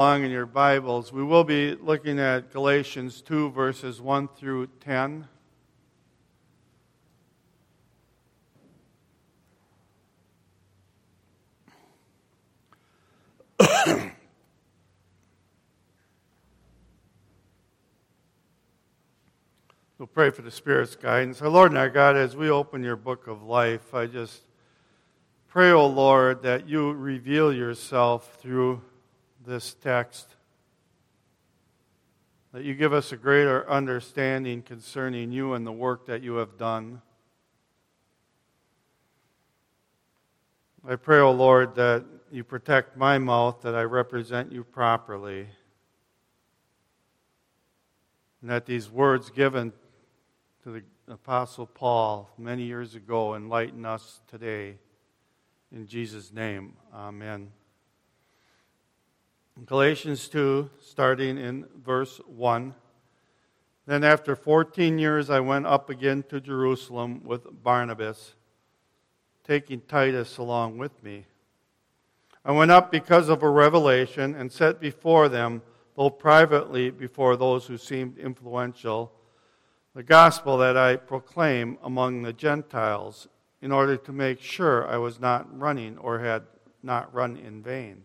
along in your Bibles, we will be looking at Galatians 2, verses 1 through 10. we'll pray for the Spirit's guidance. Our Lord and our God, as we open your book of life, I just pray, O oh Lord, that you reveal yourself through this text. That you give us a greater understanding concerning you and the work that you have done. I pray, O oh Lord, that you protect my mouth, that I represent you properly, and that these words given to the Apostle Paul many years ago enlighten us today. In Jesus' name, amen. Galatians 2, starting in verse 1. Then, after 14 years, I went up again to Jerusalem with Barnabas, taking Titus along with me. I went up because of a revelation and set before them, though privately before those who seemed influential, the gospel that I proclaim among the Gentiles, in order to make sure I was not running or had not run in vain.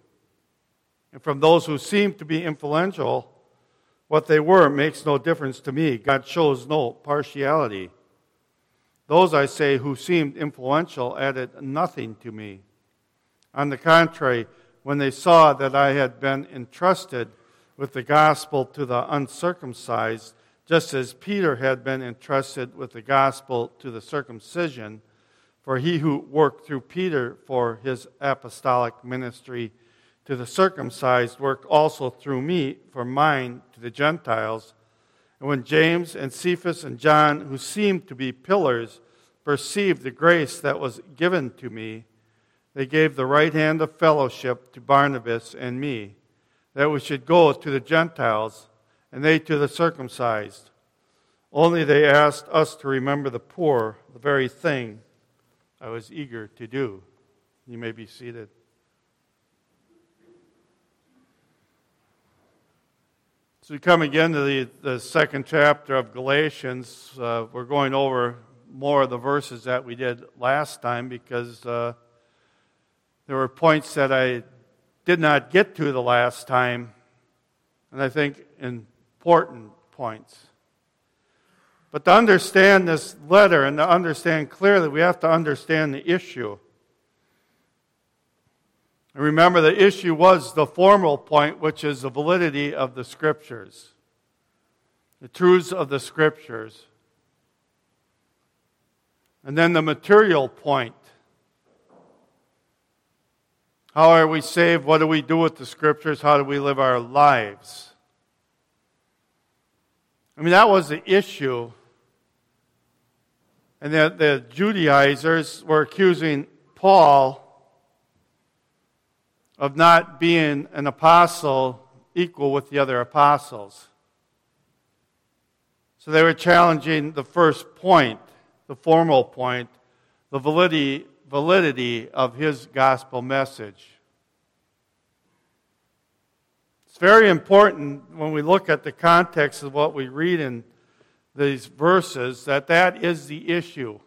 And from those who seem to be influential, what they were makes no difference to me. God shows no partiality. Those, I say, who seemed influential added nothing to me. On the contrary, when they saw that I had been entrusted with the gospel to the uncircumcised, just as Peter had been entrusted with the gospel to the circumcision, for he who worked through Peter for his apostolic ministry to the circumcised worked also through me for mine to the Gentiles. And when James and Cephas and John, who seemed to be pillars, perceived the grace that was given to me, they gave the right hand of fellowship to Barnabas and me, that we should go to the Gentiles, and they to the circumcised. Only they asked us to remember the poor, the very thing I was eager to do. You may be seated. So we come again to the, the second chapter of Galatians. Uh, we're going over more of the verses that we did last time because uh, there were points that I did not get to the last time, and I think important points. But to understand this letter and to understand clearly, we have to understand the issue. And remember, the issue was the formal point, which is the validity of the Scriptures, the truths of the Scriptures. And then the material point. How are we saved? What do we do with the Scriptures? How do we live our lives? I mean, that was the issue. And the, the Judaizers were accusing Paul of not being an apostle equal with the other apostles. So they were challenging the first point, the formal point, the validity, validity of his gospel message. It's very important when we look at the context of what we read in these verses that that is the issue.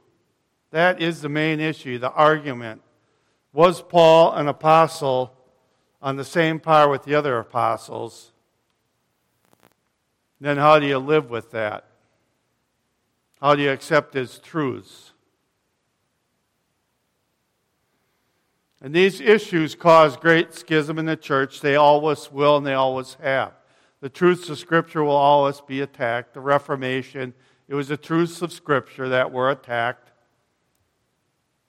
That is the main issue, the argument. Was Paul an apostle on the same par with the other apostles, then how do you live with that? How do you accept his truths? And these issues cause great schism in the church. They always will and they always have. The truths of Scripture will always be attacked. The Reformation, it was the truths of Scripture that were attacked.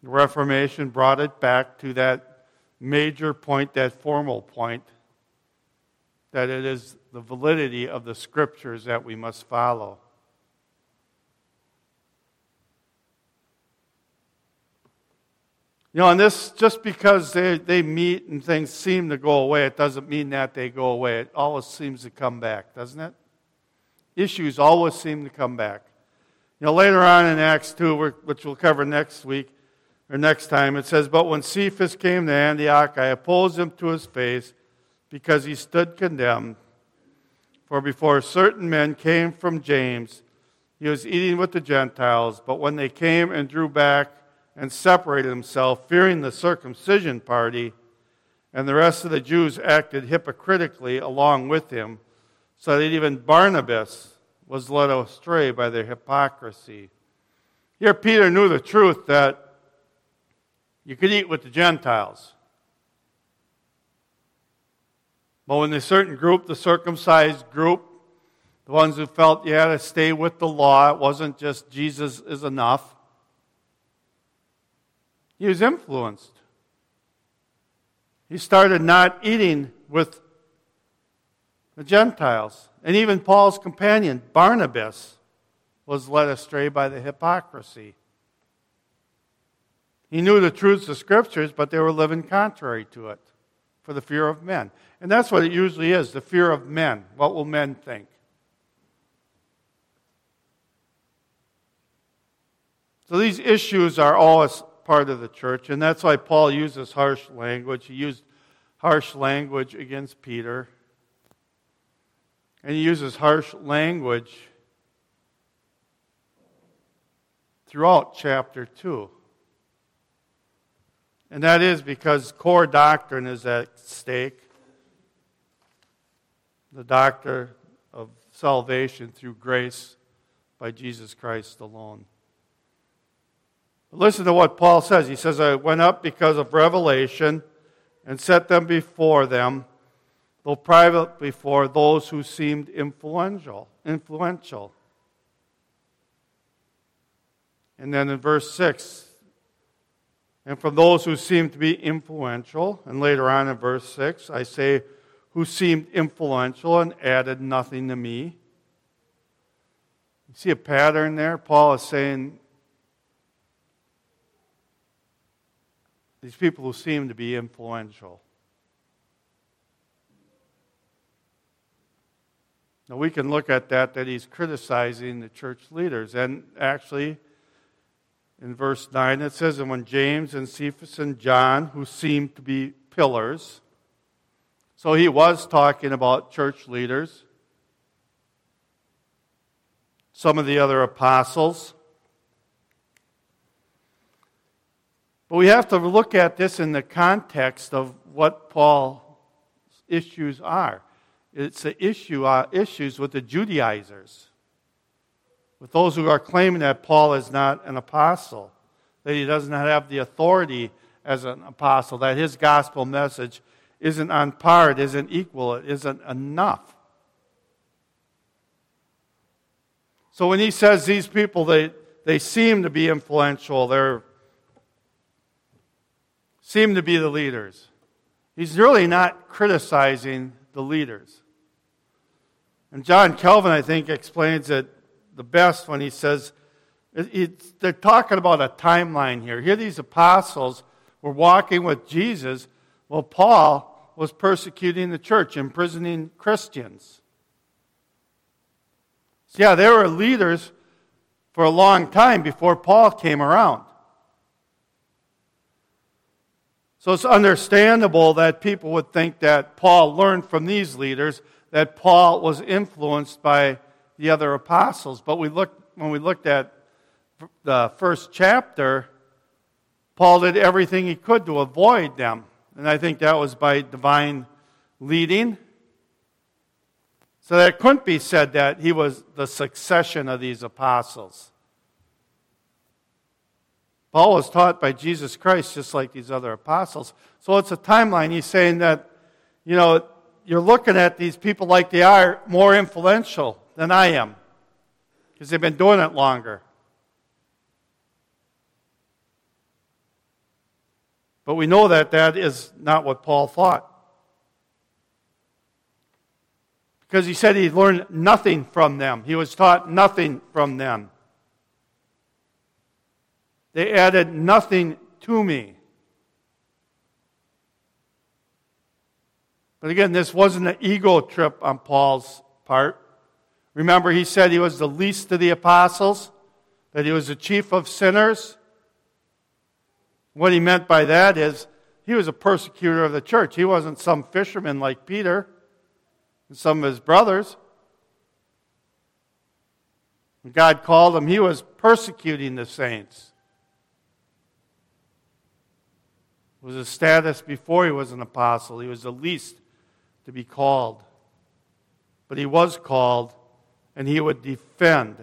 The Reformation brought it back to that major point, that formal point, that it is the validity of the scriptures that we must follow. You know, and this, just because they, they meet and things seem to go away, it doesn't mean that they go away. It always seems to come back, doesn't it? Issues always seem to come back. You know, later on in Acts 2, which we'll cover next week, or next time, it says, But when Cephas came to Antioch, I opposed him to his face because he stood condemned. For before certain men came from James, he was eating with the Gentiles, but when they came and drew back, and separated himself, fearing the circumcision party, and the rest of the Jews acted hypocritically along with him, so that even Barnabas was led astray by their hypocrisy. Here, Peter knew the truth that you could eat with the Gentiles. But when a certain group, the circumcised group, the ones who felt you had to stay with the law, it wasn't just Jesus is enough, he was influenced. He started not eating with the Gentiles. And even Paul's companion, Barnabas, was led astray by the hypocrisy. He knew the truths of scriptures, but they were living contrary to it for the fear of men. And that's what it usually is the fear of men. What will men think? So these issues are always part of the church, and that's why Paul uses harsh language. He used harsh language against Peter, and he uses harsh language throughout chapter 2. And that is because core doctrine is at stake the doctrine of salvation through grace by Jesus Christ alone. Listen to what Paul says. He says, I went up because of revelation and set them before them, though private before those who seemed influential. influential. And then in verse 6, and from those who seemed to be influential, and later on in verse 6, I say, who seemed influential and added nothing to me. You see a pattern there? Paul is saying, these people who seem to be influential. Now we can look at that, that he's criticizing the church leaders. And actually, in verse 9, it says, And when James and Cephas and John, who seemed to be pillars, so he was talking about church leaders, some of the other apostles, But we have to look at this in the context of what Paul's issues are. It's the issue, uh, issues with the Judaizers, with those who are claiming that Paul is not an apostle, that he does not have the authority as an apostle, that his gospel message isn't on par, it isn't equal, it isn't enough. So when he says these people, they, they seem to be influential, they're seem to be the leaders. He's really not criticizing the leaders. And John Calvin, I think, explains it the best when he says, they're talking about a timeline here. Here, these apostles were walking with Jesus while Paul was persecuting the church, imprisoning Christians. So, yeah, they were leaders for a long time before Paul came around. So it's understandable that people would think that Paul learned from these leaders, that Paul was influenced by the other apostles. But we looked, when we looked at the first chapter, Paul did everything he could to avoid them. And I think that was by divine leading. So that couldn't be said that he was the succession of these apostles. Paul was taught by Jesus Christ just like these other apostles. So it's a timeline. He's saying that, you know, you're looking at these people like they are more influential than I am because they've been doing it longer. But we know that that is not what Paul thought. Because he said he learned nothing from them, he was taught nothing from them. They added nothing to me. But again, this wasn't an ego trip on Paul's part. Remember, he said he was the least of the apostles, that he was the chief of sinners. What he meant by that is he was a persecutor of the church. He wasn't some fisherman like Peter and some of his brothers. When God called him, he was persecuting the saints. It was his status before he was an apostle. He was the least to be called. But he was called, and he would defend.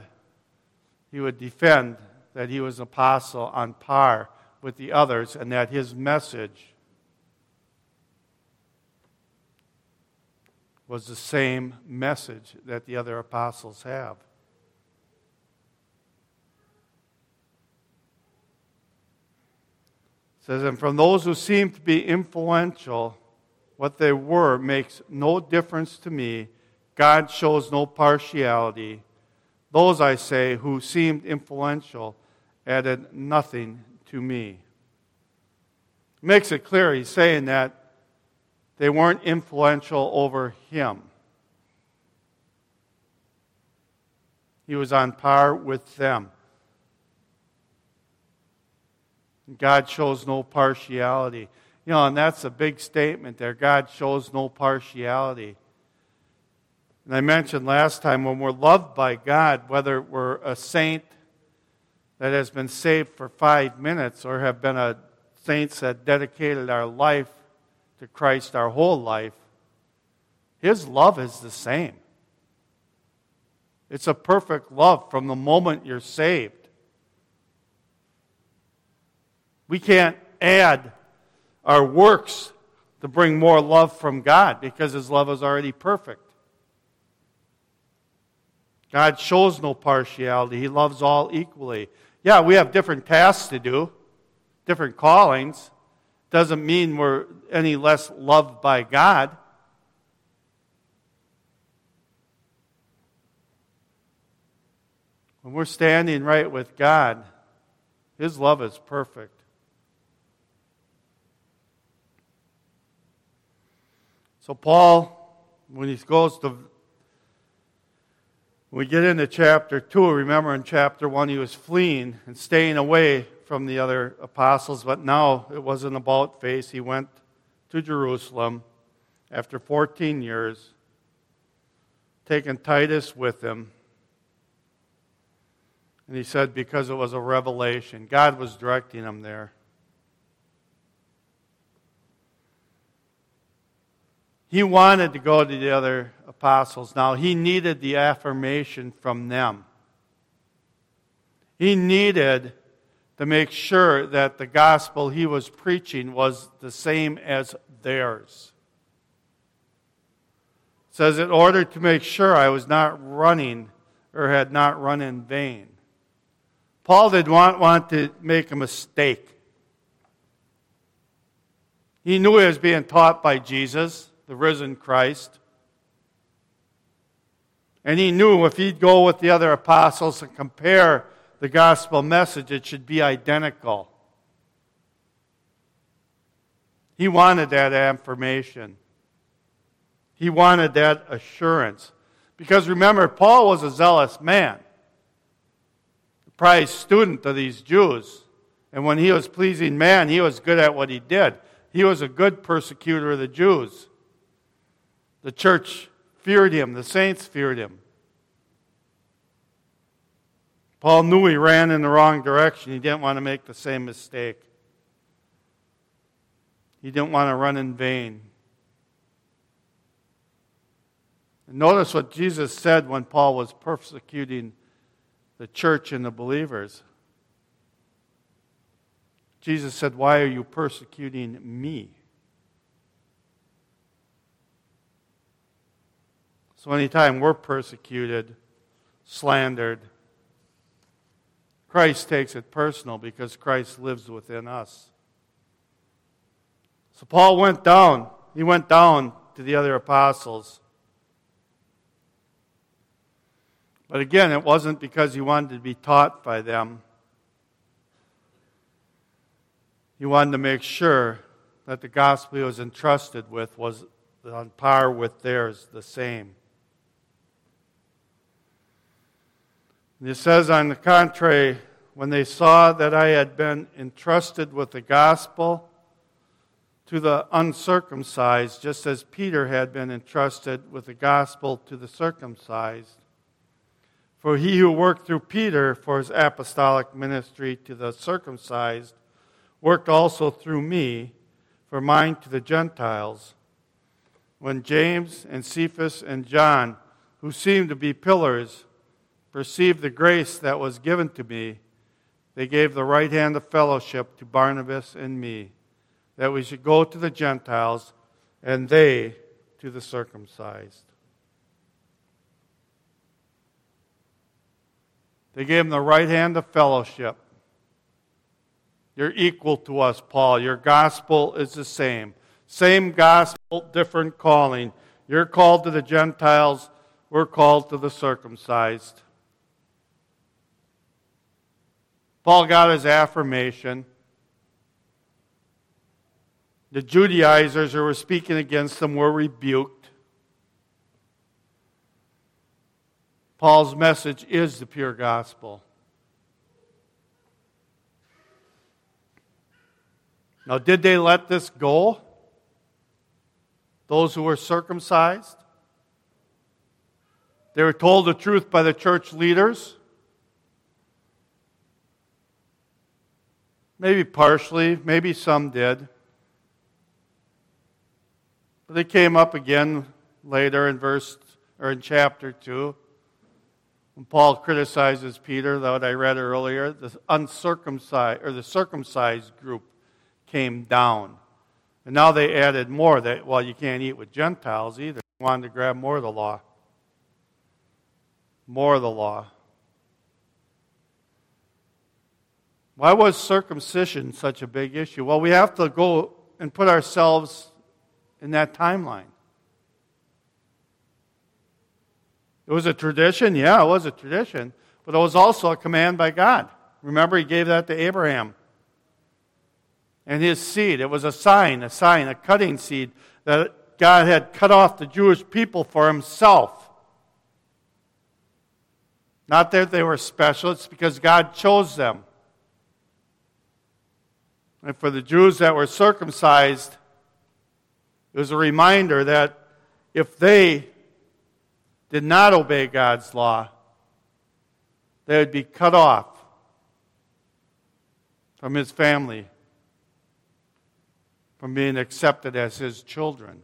He would defend that he was apostle on par with the others and that his message was the same message that the other apostles have. It says, and from those who seem to be influential, what they were makes no difference to me. God shows no partiality. Those, I say, who seemed influential added nothing to me. Makes it clear he's saying that they weren't influential over him. He was on par with them. God shows no partiality. You know, and that's a big statement there. God shows no partiality. And I mentioned last time when we're loved by God, whether we're a saint that has been saved for five minutes or have been a saints that dedicated our life to Christ our whole life, His love is the same. It's a perfect love from the moment you're saved. We can't add our works to bring more love from God because His love is already perfect. God shows no partiality, He loves all equally. Yeah, we have different tasks to do, different callings doesn't mean we're any less loved by God. When we're standing right with God, His love is perfect. So, Paul, when he goes to, we get into chapter 2, remember in chapter 1 he was fleeing and staying away from the other apostles, but now it wasn't about face. He went to Jerusalem after 14 years, taking Titus with him. And he said, because it was a revelation, God was directing him there. He wanted to go to the other apostles. Now, he needed the affirmation from them. He needed to make sure that the gospel he was preaching was the same as theirs. It says, in order to make sure I was not running or had not run in vain. Paul did not want to make a mistake. He knew he was being taught by Jesus, the risen Christ. And he knew if he'd go with the other apostles and compare the gospel message, it should be identical. He wanted that affirmation. He wanted that assurance. Because remember, Paul was a zealous man, a prized student of these Jews. And when he was pleasing man, he was good at what he did. He was a good persecutor of the Jews. The church feared him, the saints feared him. Paul knew he ran in the wrong direction. He didn't want to make the same mistake. He didn't want to run in vain. And notice what Jesus said when Paul was persecuting the church and the believers. Jesus said, Why are you persecuting me? So, anytime we're persecuted, slandered, Christ takes it personal because Christ lives within us. So Paul went down. He went down to the other apostles. But again, it wasn't because he wanted to be taught by them. He wanted to make sure that the gospel he was entrusted with was on par with theirs, the same. It says, on the contrary, when they saw that I had been entrusted with the gospel to the uncircumcised, just as Peter had been entrusted with the gospel to the circumcised, for he who worked through Peter for his apostolic ministry to the circumcised worked also through me for mine to the Gentiles. When James and Cephas and John, who seemed to be pillars, perceived the grace that was given to me, they gave the right hand of fellowship to Barnabas and me, that we should go to the Gentiles and they to the circumcised. They gave him the right hand of fellowship. You're equal to us, Paul. Your gospel is the same. Same gospel, different calling. You're called to the Gentiles, we're called to the circumcised. Paul got his affirmation. The Judaizers who were speaking against him were rebuked. Paul's message is the pure gospel. Now, did they let this go? Those who were circumcised? They were told the truth by the church leaders. Maybe partially, maybe some did. But they came up again later in verse or in chapter 2. When Paul criticizes Peter, that I read earlier, the uncircumcised or the circumcised group came down. And now they added more that, well, you can't eat with Gentiles either. They wanted to grab more of the law. More of the law. Why was circumcision such a big issue? Well, we have to go and put ourselves in that timeline. It was a tradition, yeah, it was a tradition, but it was also a command by God. Remember, He gave that to Abraham and his seed. It was a sign, a sign, a cutting seed that God had cut off the Jewish people for Himself. Not that they were special, it's because God chose them. And for the Jews that were circumcised, it was a reminder that if they did not obey God's law, they would be cut off from his family, from being accepted as his children.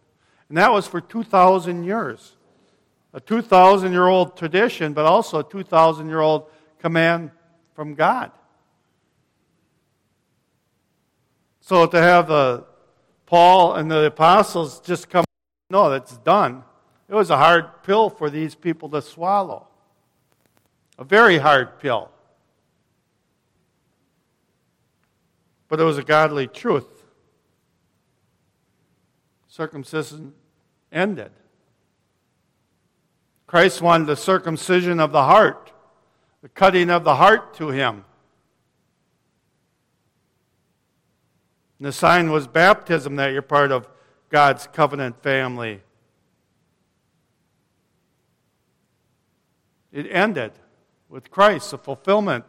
And that was for 2,000 years. A 2,000 year old tradition, but also a 2,000 year old command from God. So to have the Paul and the apostles just come, no, that's done. It was a hard pill for these people to swallow. A very hard pill. But it was a godly truth. Circumcision ended. Christ wanted the circumcision of the heart, the cutting of the heart to him. And the sign was baptism that you're part of God's covenant family. It ended with Christ, the fulfillment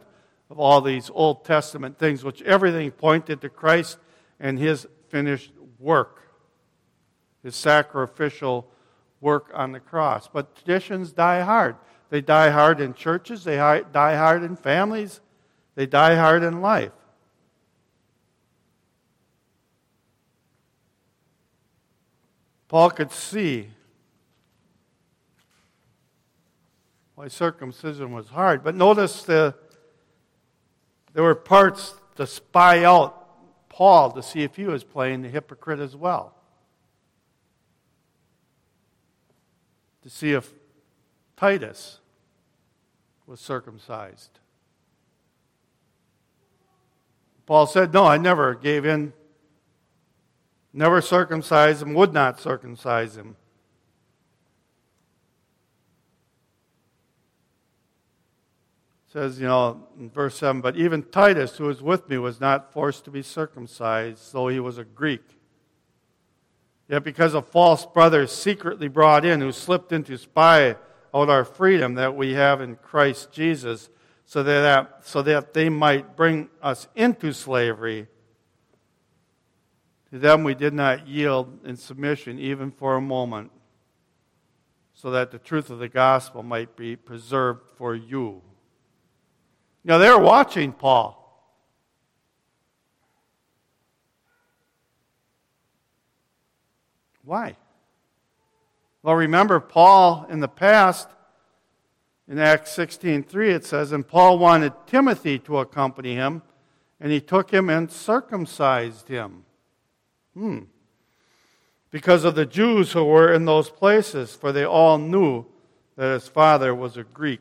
of all these Old Testament things, which everything pointed to Christ and his finished work, his sacrificial work on the cross. But traditions die hard. They die hard in churches, they die hard in families, they die hard in life. Paul could see why circumcision was hard. But notice the, there were parts to spy out Paul to see if he was playing the hypocrite as well. To see if Titus was circumcised. Paul said, No, I never gave in, never circumcised him, would not circumcise him. says, you know, in verse 7, but even Titus, who was with me, was not forced to be circumcised, though he was a Greek. Yet because of false brothers secretly brought in, who slipped in to spy out our freedom that we have in Christ Jesus, so that, so that they might bring us into slavery, to them we did not yield in submission even for a moment, so that the truth of the gospel might be preserved for you. Now they're watching Paul. Why? Well, remember Paul in the past in Acts 16:3 it says and Paul wanted Timothy to accompany him and he took him and circumcised him. Hmm. Because of the Jews who were in those places for they all knew that his father was a Greek.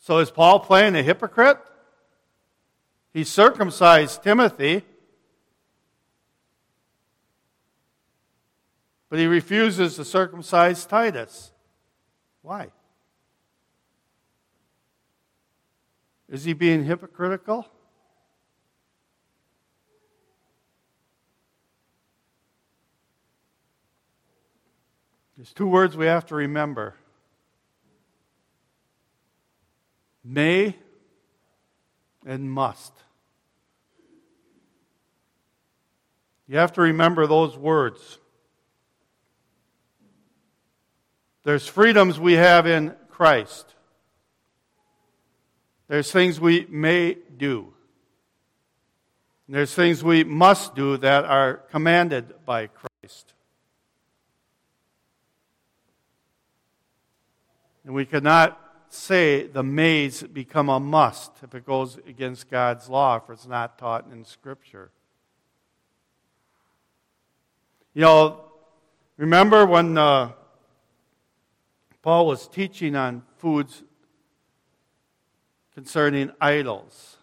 So is Paul playing a hypocrite? He circumcised Timothy, but he refuses to circumcise Titus. Why? Is he being hypocritical? There's two words we have to remember may, and must. You have to remember those words. There's freedoms we have in Christ. There's things we may do. There's things we must do that are commanded by Christ. And we cannot say the mays become a must if it goes against God's law, if it's not taught in Scripture. You know, remember when uh, Paul was teaching on foods concerning idols?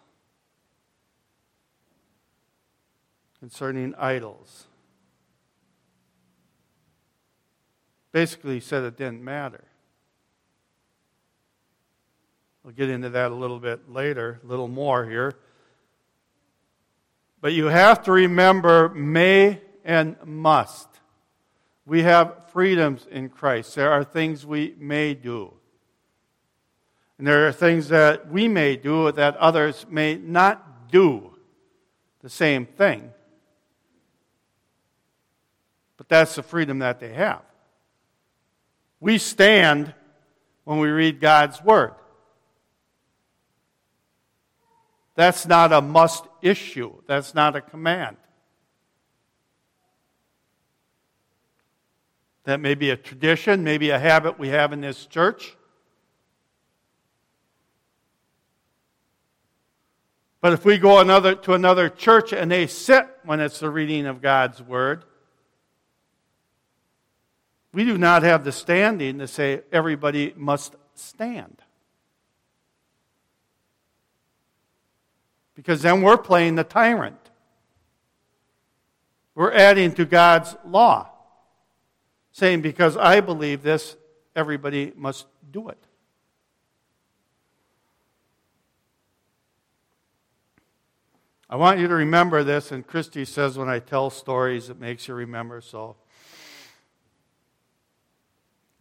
Concerning idols. Basically, he said it didn't matter. We'll get into that a little bit later, a little more here. But you have to remember may and must. We have freedoms in Christ. There are things we may do. And there are things that we may do that others may not do the same thing. But that's the freedom that they have. We stand when we read God's Word. That's not a must issue, that's not a command. That may be a tradition, maybe a habit we have in this church. But if we go another, to another church and they sit when it's the reading of God's Word, we do not have the standing to say everybody must stand. because then we're playing the tyrant. We're adding to God's law, saying, because I believe this, everybody must do it. I want you to remember this, and Christy says when I tell stories, it makes you remember. So,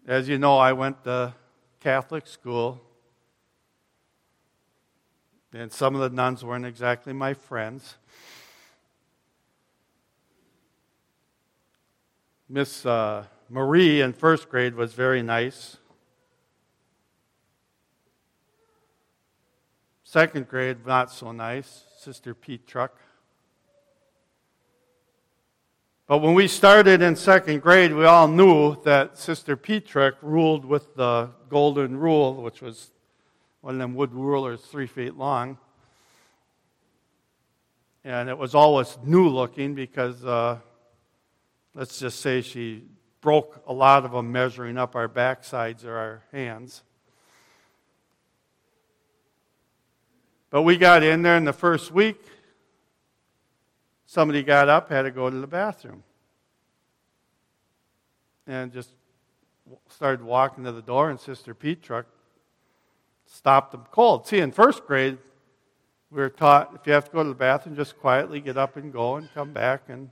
as you know, I went to Catholic school and some of the nuns weren't exactly my friends. Miss uh, Marie in first grade was very nice. Second grade, not so nice. Sister Petruck. But when we started in second grade, we all knew that Sister Petruck ruled with the golden rule, which was one of them wood rulers three feet long. And it was always new looking because, uh, let's just say, she broke a lot of them measuring up our backsides or our hands. But we got in there in the first week. Somebody got up, had to go to the bathroom. And just started walking to the door, and Sister Petra stopped them cold. See, in first grade, we were taught if you have to go to the bathroom, just quietly get up and go and come back. And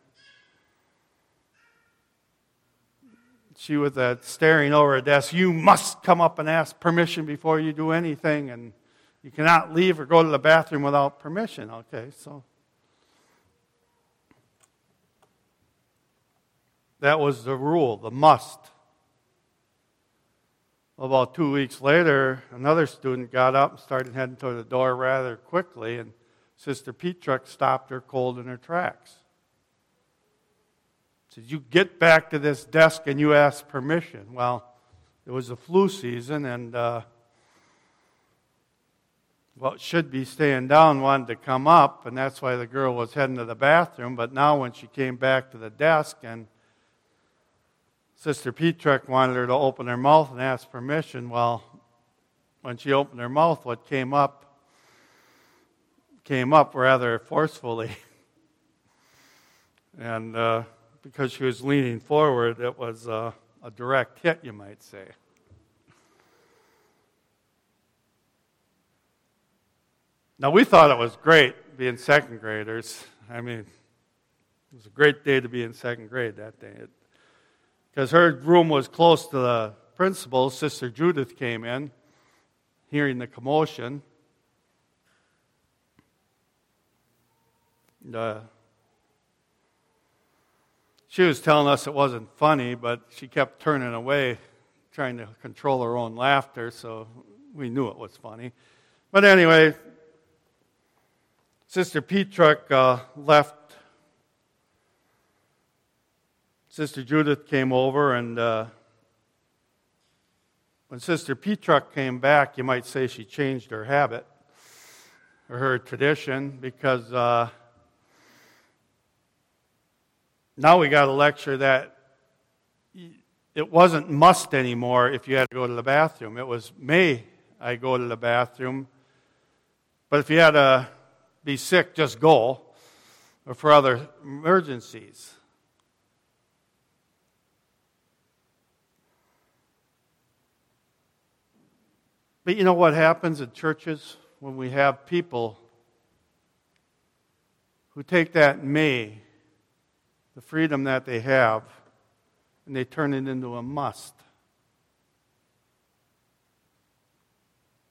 she was uh, staring over a desk. You must come up and ask permission before you do anything, and you cannot leave or go to the bathroom without permission. Okay, so that was the rule, the must. About two weeks later, another student got up and started heading toward the door rather quickly, and Sister Petruck stopped her cold in her tracks. Said, You get back to this desk and you ask permission. Well, it was the flu season, and uh, what should be staying down wanted to come up, and that's why the girl was heading to the bathroom. But now, when she came back to the desk and Sister Petruck wanted her to open her mouth and ask permission. Well, when she opened her mouth, what came up came up rather forcefully. and uh, because she was leaning forward, it was uh, a direct hit, you might say. Now, we thought it was great being second graders. I mean, it was a great day to be in second grade that day. Because her room was close to the principal. Sister Judith came in, hearing the commotion. And, uh, she was telling us it wasn't funny, but she kept turning away, trying to control her own laughter, so we knew it was funny. But anyway, Sister Petruck uh, left Sister Judith came over, and uh, when Sister Petruck came back, you might say she changed her habit or her tradition because uh, now we got a lecture that it wasn't must anymore if you had to go to the bathroom. It was may I go to the bathroom, but if you had to be sick, just go, or for other emergencies. But you know what happens in churches when we have people who take that may, the freedom that they have, and they turn it into a must.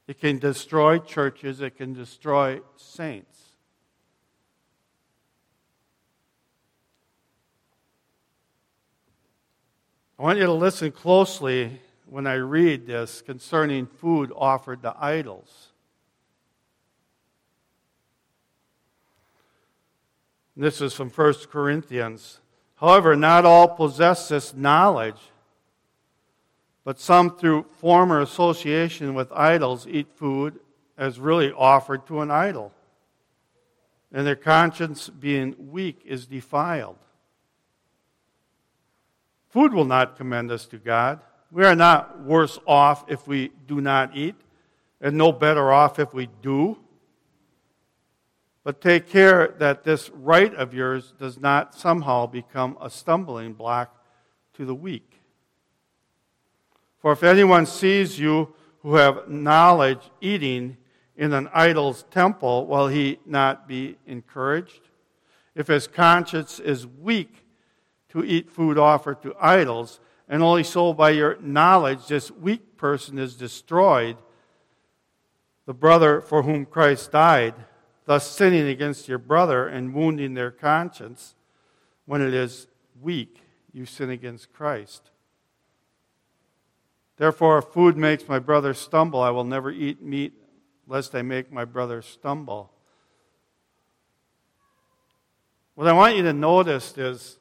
It can destroy churches, it can destroy saints. I want you to listen closely when I read this concerning food offered to idols. This is from 1 Corinthians. However, not all possess this knowledge, but some through former association with idols eat food as really offered to an idol, and their conscience, being weak, is defiled. Food will not commend us to God. We are not worse off if we do not eat, and no better off if we do. But take care that this right of yours does not somehow become a stumbling block to the weak. For if anyone sees you who have knowledge eating in an idol's temple, will he not be encouraged? If his conscience is weak to eat food offered to idols, and only so by your knowledge this weak person is destroyed, the brother for whom Christ died, thus sinning against your brother and wounding their conscience. When it is weak, you sin against Christ. Therefore, if food makes my brother stumble, I will never eat meat lest I make my brother stumble. What I want you to notice is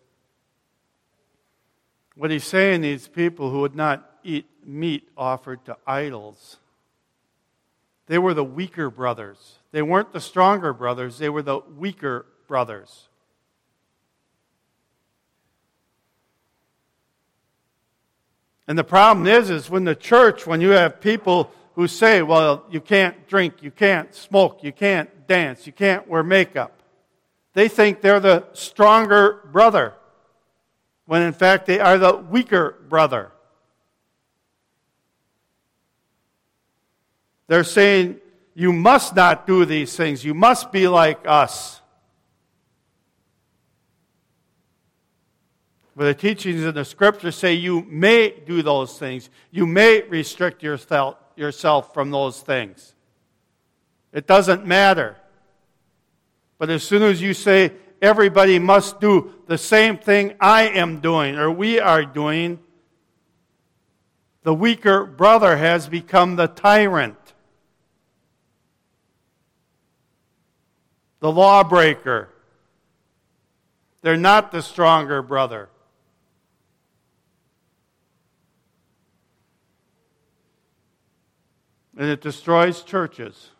what he's saying these people who would not eat meat offered to idols. They were the weaker brothers. They weren't the stronger brothers, they were the weaker brothers. And the problem is, is when the church, when you have people who say, well, you can't drink, you can't smoke, you can't dance, you can't wear makeup, they think they're the stronger brother when in fact they are the weaker brother. They're saying, You must not do these things. You must be like us. But the teachings in the scripture say you may do those things, you may restrict yourself from those things. It doesn't matter. But as soon as you say, everybody must do the same thing I am doing or we are doing, the weaker brother has become the tyrant, the lawbreaker. They're not the stronger brother. And it destroys churches.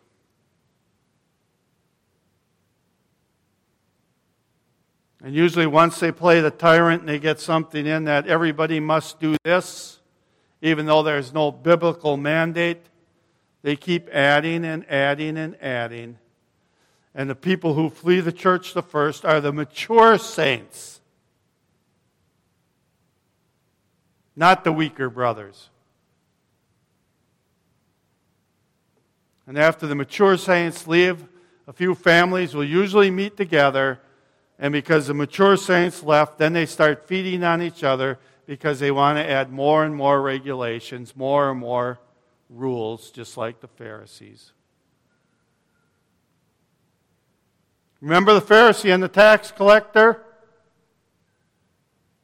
And usually, once they play the tyrant and they get something in that everybody must do this, even though there's no biblical mandate, they keep adding and adding and adding. And the people who flee the church the first are the mature saints, not the weaker brothers. And after the mature saints leave, a few families will usually meet together and because the mature saints left, then they start feeding on each other because they want to add more and more regulations, more and more rules, just like the Pharisees. Remember the Pharisee and the tax collector?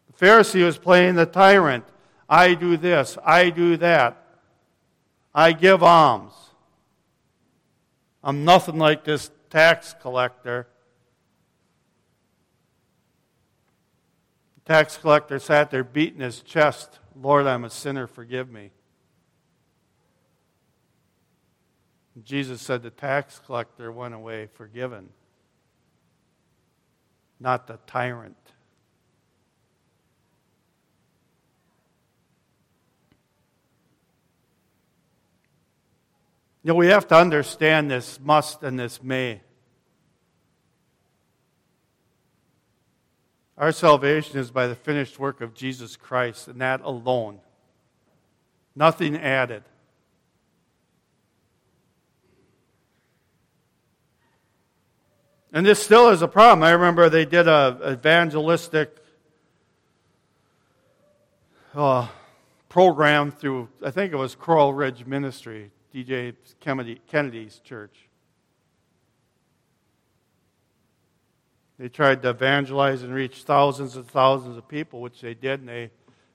The Pharisee was playing the tyrant. I do this, I do that. I give alms. I'm nothing like this tax collector. Tax collector sat there beating his chest. Lord, I'm a sinner, forgive me. Jesus said the tax collector went away forgiven, not the tyrant. You know, we have to understand this must and this may. Our salvation is by the finished work of Jesus Christ, and that alone. Nothing added. And this still is a problem. I remember they did a evangelistic uh, program through, I think it was Coral Ridge Ministry, DJ Kennedy's church. They tried to evangelize and reach thousands and thousands of people, which they did, and they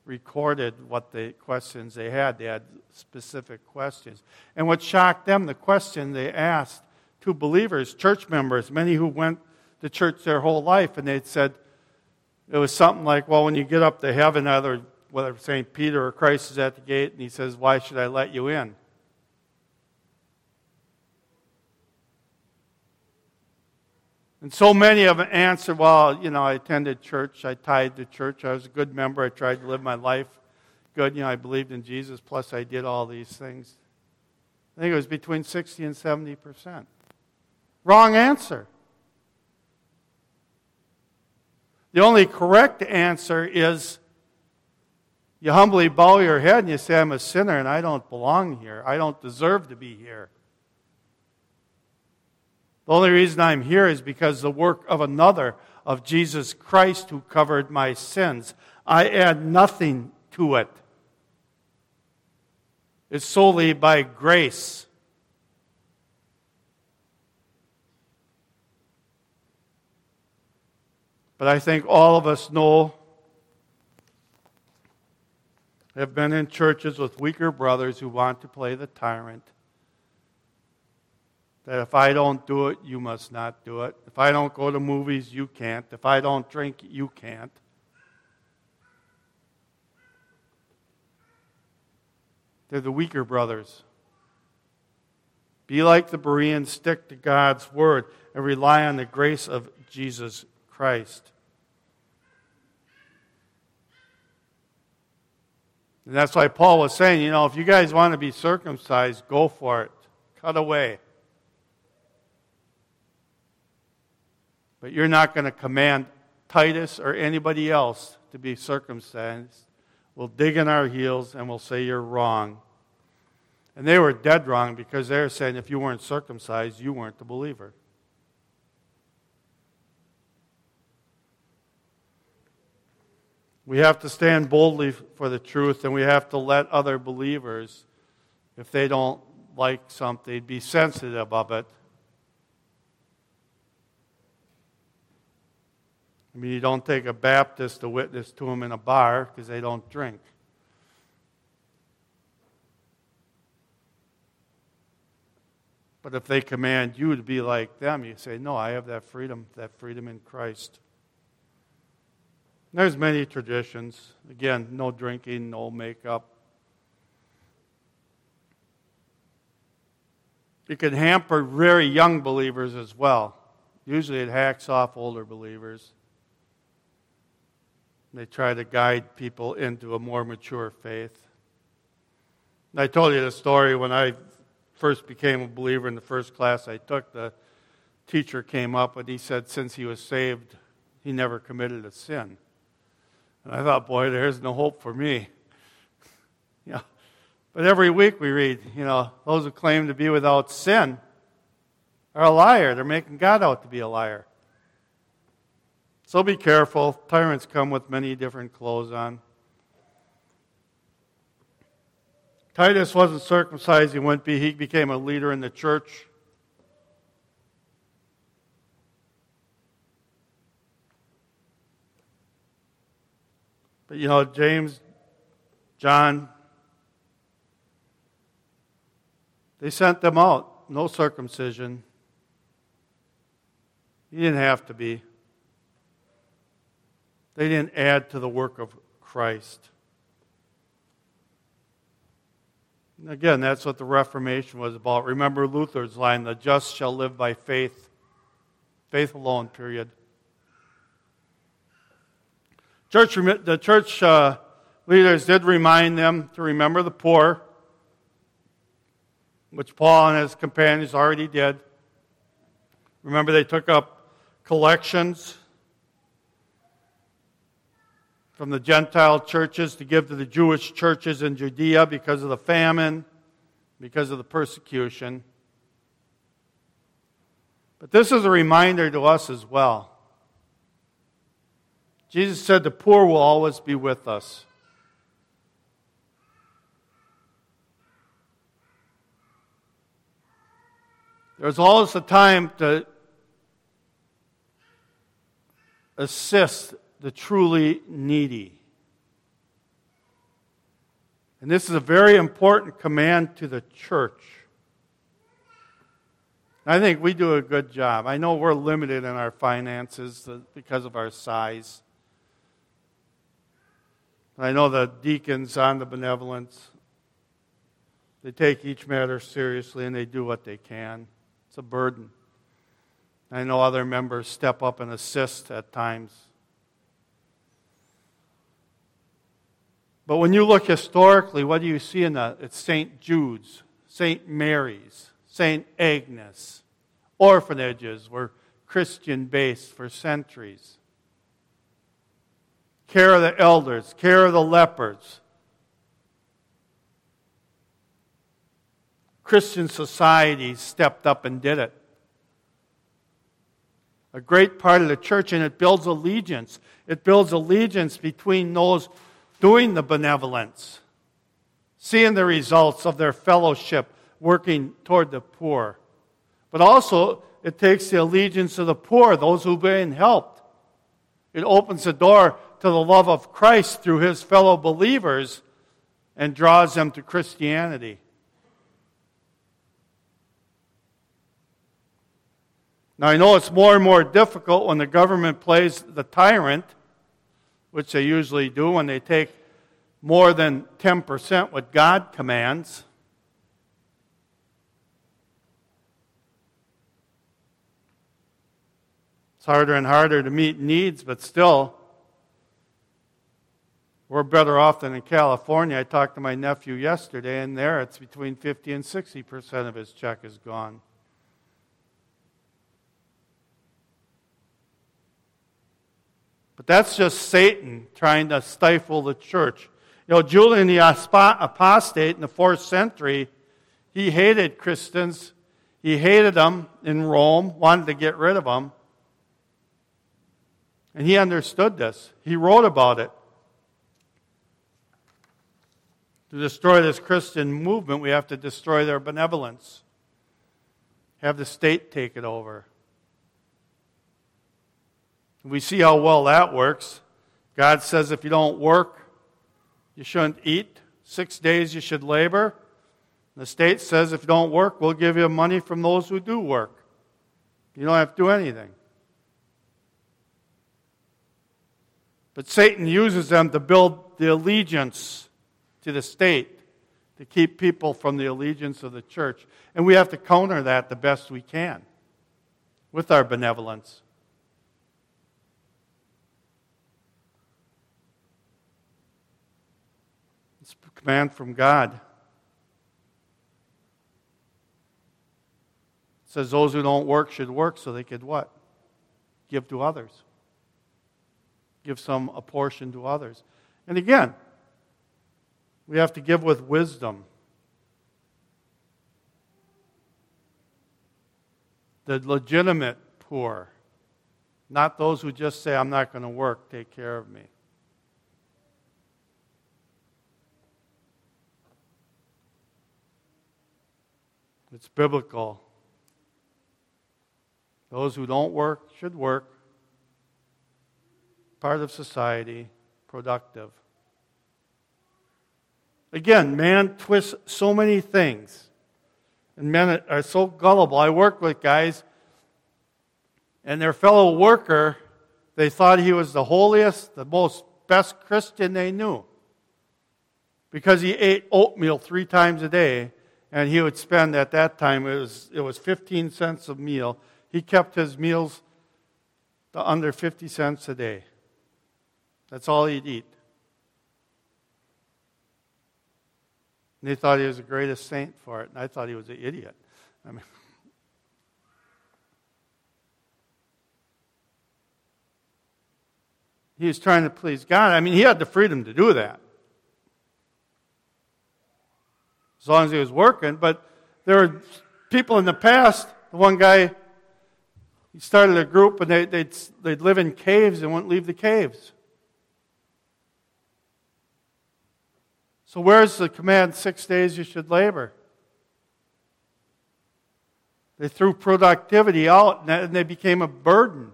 recorded what the questions they had. They had specific questions. And what shocked them, the question they asked to believers, church members, many who went to church their whole life, and they said, it was something like, well, when you get up to heaven, either whether St. Peter or Christ is at the gate, and he says, Why should I let you in? And so many of them answered, well, you know, I attended church, I tithed to church, I was a good member, I tried to live my life good, you know, I believed in Jesus, plus I did all these things. I think it was between 60 and 70 percent. Wrong answer. The only correct answer is you humbly bow your head and you say, I'm a sinner and I don't belong here. I don't deserve to be here. The only reason I'm here is because the work of another, of Jesus Christ, who covered my sins. I add nothing to it. It's solely by grace. But I think all of us know, have been in churches with weaker brothers who want to play the tyrant that if I don't do it, you must not do it. If I don't go to movies, you can't. If I don't drink, you can't. They're the weaker brothers. Be like the Bereans, stick to God's word, and rely on the grace of Jesus Christ. And that's why Paul was saying, you know, if you guys want to be circumcised, go for it. Cut away. But you're not going to command Titus or anybody else to be circumcised. We'll dig in our heels and we'll say you're wrong. And they were dead wrong because they were saying if you weren't circumcised, you weren't the believer. We have to stand boldly for the truth, and we have to let other believers, if they don't like something, be sensitive of it. I mean, you don't take a Baptist to witness to them in a bar because they don't drink. But if they command you to be like them, you say, No, I have that freedom, that freedom in Christ. There's many traditions. Again, no drinking, no makeup. It can hamper very young believers as well. Usually it hacks off older believers. They try to guide people into a more mature faith. I told you the story when I first became a believer in the first class I took. The teacher came up and he said, since he was saved, he never committed a sin. And I thought, boy, there's no hope for me. yeah. But every week we read, you know, those who claim to be without sin are a liar. They're making God out to be a liar. So be careful. Tyrants come with many different clothes on. Titus wasn't circumcised, he wouldn't be. He became a leader in the church. But you know, James, John, they sent them out. No circumcision. He didn't have to be. They didn't add to the work of Christ. Again, that's what the Reformation was about. Remember Luther's line the just shall live by faith. Faith alone, period. Church, the church uh, leaders did remind them to remember the poor, which Paul and his companions already did. Remember, they took up collections from the Gentile churches to give to the Jewish churches in Judea because of the famine, because of the persecution. But this is a reminder to us as well. Jesus said, The poor will always be with us. There's always a time to assist the truly needy. And this is a very important command to the church. I think we do a good job. I know we're limited in our finances uh, because of our size. I know the deacons on the benevolence, they take each matter seriously and they do what they can. It's a burden. I know other members step up and assist at times. But when you look historically, what do you see in that? It's St. Jude's, St. Mary's, St. Agnes. Orphanages were Christian based for centuries care of the elders, care of the lepers. Christian society stepped up and did it. A great part of the church, and it builds allegiance. It builds allegiance between those doing the benevolence, seeing the results of their fellowship, working toward the poor. But also, it takes the allegiance of the poor, those who've been helped. It opens the door to the love of Christ through his fellow believers and draws them to Christianity. Now, I know it's more and more difficult when the government plays the tyrant, which they usually do when they take more than 10% what God commands. It's harder and harder to meet needs, but still, we're better off than in California. I talked to my nephew yesterday, and there it's between 50 and 60 percent of his check is gone. But that's just Satan trying to stifle the church. You know, Julian the apostate in the fourth century, He hated Christians. He hated them in Rome, wanted to get rid of them. And he understood this. He wrote about it. To destroy this Christian movement, we have to destroy their benevolence, have the state take it over. We see how well that works. God says if you don't work, you shouldn't eat. Six days you should labor. The state says if you don't work, we'll give you money from those who do work. You don't have to do anything. But Satan uses them to build the allegiance to the state to keep people from the allegiance of the church. And we have to counter that the best we can with our benevolence. It's a command from God. It says those who don't work should work so they could what? Give to others. Give some a portion to others. And again, we have to give with wisdom. The legitimate poor, not those who just say, I'm not going to work, take care of me. It's biblical. Those who don't work should work. Part of society, productive. Again, man twists so many things. And men are so gullible. I work with guys, and their fellow worker, they thought he was the holiest, the most best Christian they knew. Because he ate oatmeal three times a day, and he would spend at that time, it was, it was 15 cents a meal. He kept his meals to under 50 cents a day. That's all he'd eat. And they thought he was the greatest saint for it, and I thought he was an idiot. I mean, he was trying to please God. I mean, he had the freedom to do that. As long as he was working. But there were people in the past, the one guy, he started a group and they, they'd, they'd live in caves and wouldn't leave the caves. So, where's the command six days you should labor? They threw productivity out and they became a burden.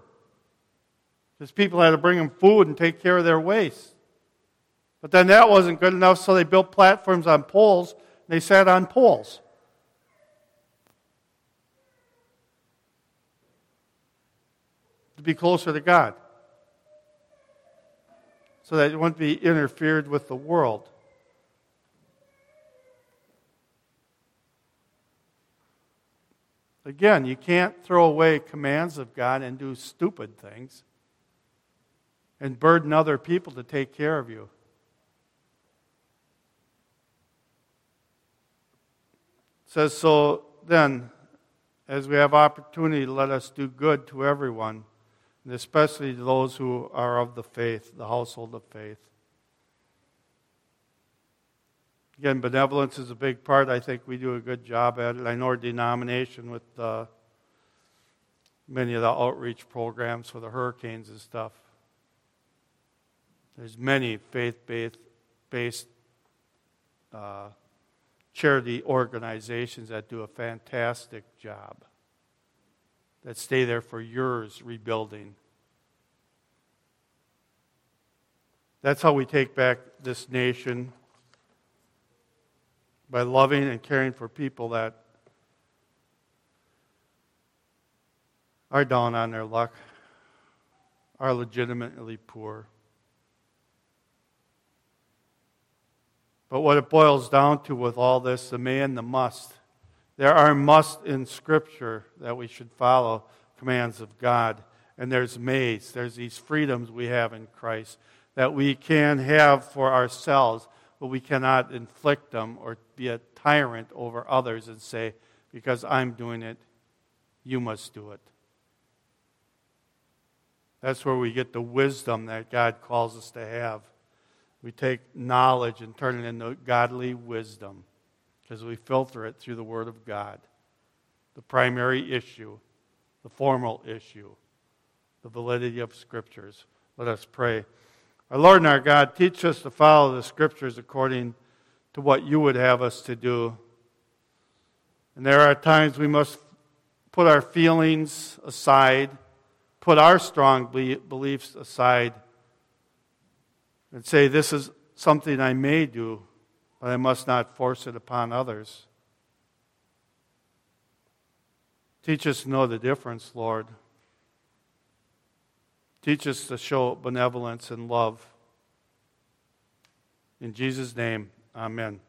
Because people had to bring them food and take care of their waste. But then that wasn't good enough, so they built platforms on poles. They sat on poles. To be closer to God. So that it wouldn't be interfered with the world. Again, you can't throw away commands of God and do stupid things and burden other people to take care of you. Says, so then, as we have opportunity, let us do good to everyone, and especially to those who are of the faith, the household of faith. Again, benevolence is a big part. I think we do a good job at it. I know our denomination with uh, many of the outreach programs for the hurricanes and stuff. There's many faith-based based, uh, charity organizations that do a fantastic job. That stay there for years rebuilding. That's how we take back this nation by loving and caring for people that are down on their luck, are legitimately poor. But what it boils down to with all this, the may and the must, there are must in Scripture that we should follow commands of God. And there's mays, there's these freedoms we have in Christ that we can have for ourselves but we cannot inflict them or be a tyrant over others and say, because I'm doing it, you must do it. That's where we get the wisdom that God calls us to have. We take knowledge and turn it into godly wisdom. as we filter it through the Word of God. The primary issue, the formal issue, the validity of Scriptures. Let us pray. Our Lord and our God, teach us to follow the Scriptures according to what you would have us to do. And there are times we must put our feelings aside, put our strong beliefs aside, and say, This is something I may do, but I must not force it upon others. Teach us to know the difference, Lord. Teach us to show benevolence and love. In Jesus' name, amen.